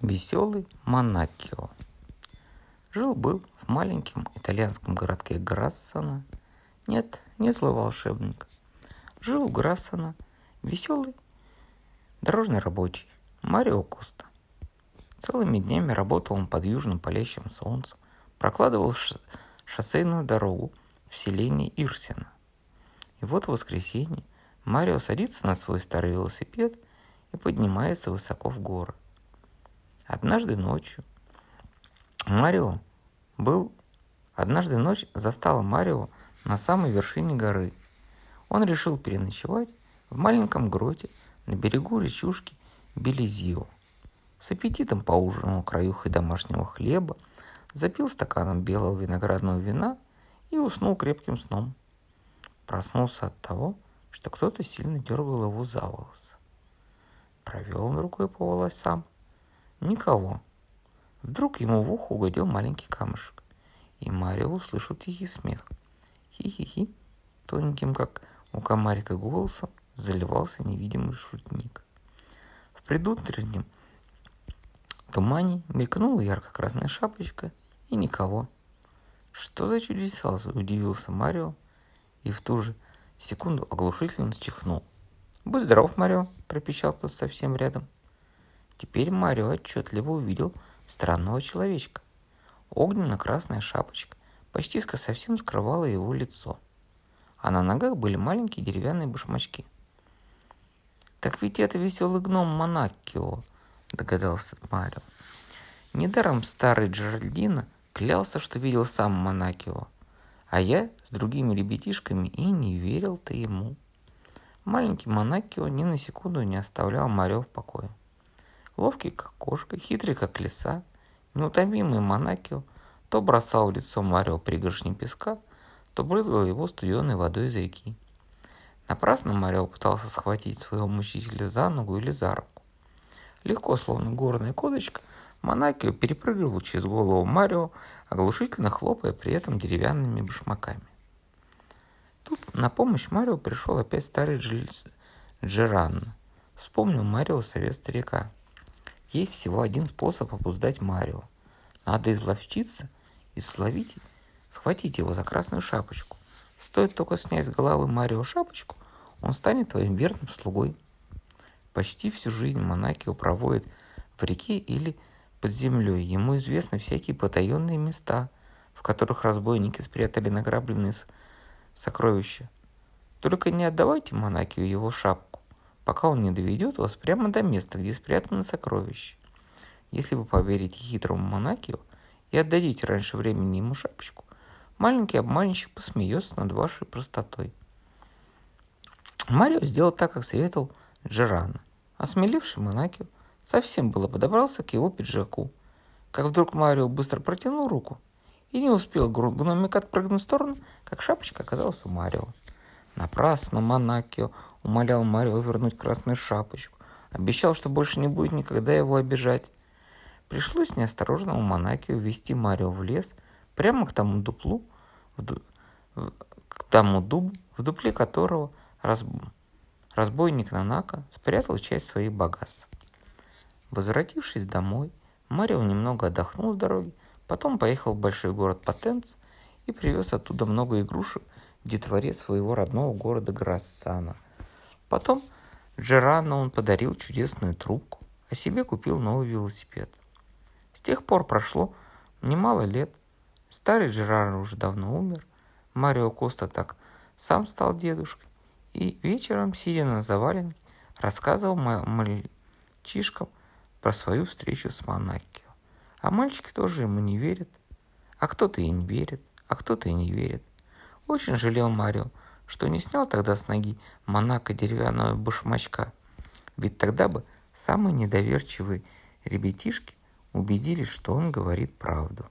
Веселый Монакио. Жил-был в маленьком итальянском городке Грассана. Нет, не злой волшебник. Жил у Грассана веселый дорожный рабочий Марио Коста. Целыми днями работал он под южным палящим солнцем, прокладывал шоссейную дорогу в селении Ирсина. И вот в воскресенье Марио садится на свой старый велосипед и поднимается высоко в горы – Однажды ночью Марио был... Однажды ночь застала Марио на самой вершине горы. Он решил переночевать в маленьком гроте на берегу речушки Белизио. С аппетитом поужинал краюхой домашнего хлеба, запил стаканом белого виноградного вина и уснул крепким сном. Проснулся от того, что кто-то сильно дергал его за волосы. Провел он рукой по волосам – Никого. Вдруг ему в ухо угодил маленький камушек, и Марио услышал тихий смех. Хи-хи-хи, тоненьким, как у комарика голосом, заливался невидимый шутник. В предутреннем тумане мелькнула ярко-красная шапочка, и никого. Что за чудеса, удивился Марио, и в ту же секунду оглушительно чихнул. «Будь здоров, Марио!» – пропищал кто-то совсем рядом – Теперь Марио отчетливо увидел странного человечка. Огненно-красная шапочка почти совсем скрывала его лицо, а на ногах были маленькие деревянные башмачки. «Так ведь это веселый гном Монакио», — догадался Марио. Недаром старый Джеральдина клялся, что видел сам Монакио, а я с другими ребятишками и не верил-то ему. Маленький Монакио ни на секунду не оставлял Марио в покое. Ловкий, как кошка, хитрый, как лиса, неутомимый Монакио то бросал в лицо Марио пригоршни песка, то брызгал его студеной водой из реки. Напрасно Марио пытался схватить своего мучителя за ногу или за руку. Легко, словно горная кодочка, Монакио перепрыгивал через голову Марио, оглушительно хлопая при этом деревянными башмаками. Тут на помощь Марио пришел опять старый Джеранно. Вспомнил Марио совет старика – есть всего один способ обуздать Марио. Надо изловчиться и словить, схватить его за красную шапочку. Стоит только снять с головы Марио шапочку, он станет твоим верным слугой. Почти всю жизнь Монакио проводит в реке или под землей. Ему известны всякие потаенные места, в которых разбойники спрятали награбленные сокровища. Только не отдавайте Монакио его шапку пока он не доведет вас прямо до места, где спрятаны сокровища. Если вы поверите хитрому Монакию и отдадите раньше времени ему шапочку, маленький обманщик посмеется над вашей простотой. Марио сделал так, как советовал Джерана. Осмеливший Монакио совсем было подобрался к его пиджаку, как вдруг Марио быстро протянул руку и не успел гномик отпрыгнуть в сторону, как шапочка оказалась у Марио. Напрасно Монакио умолял Марио вернуть красную шапочку. Обещал, что больше не будет никогда его обижать. Пришлось неосторожному Монакио вести Марио в лес, прямо к тому дуплу, ду... к тому дубу, в дупле которого раз... разбойник Нанака спрятал часть своих богатств. Возвратившись домой, Марио немного отдохнул с дороги, потом поехал в большой город Потенц и привез оттуда много игрушек детворе своего родного города Грассана. Потом Джерано он подарил чудесную трубку, а себе купил новый велосипед. С тех пор прошло немало лет. Старый Джерано уже давно умер. Марио Коста так сам стал дедушкой. И вечером, сидя на заваленке, рассказывал мальчишкам про свою встречу с Монакио. А мальчики тоже ему не верят. А кто-то и не верит, а кто-то и не верит. Очень жалел Марио, что не снял тогда с ноги Монако деревянного башмачка. Ведь тогда бы самые недоверчивые ребятишки убедились, что он говорит правду.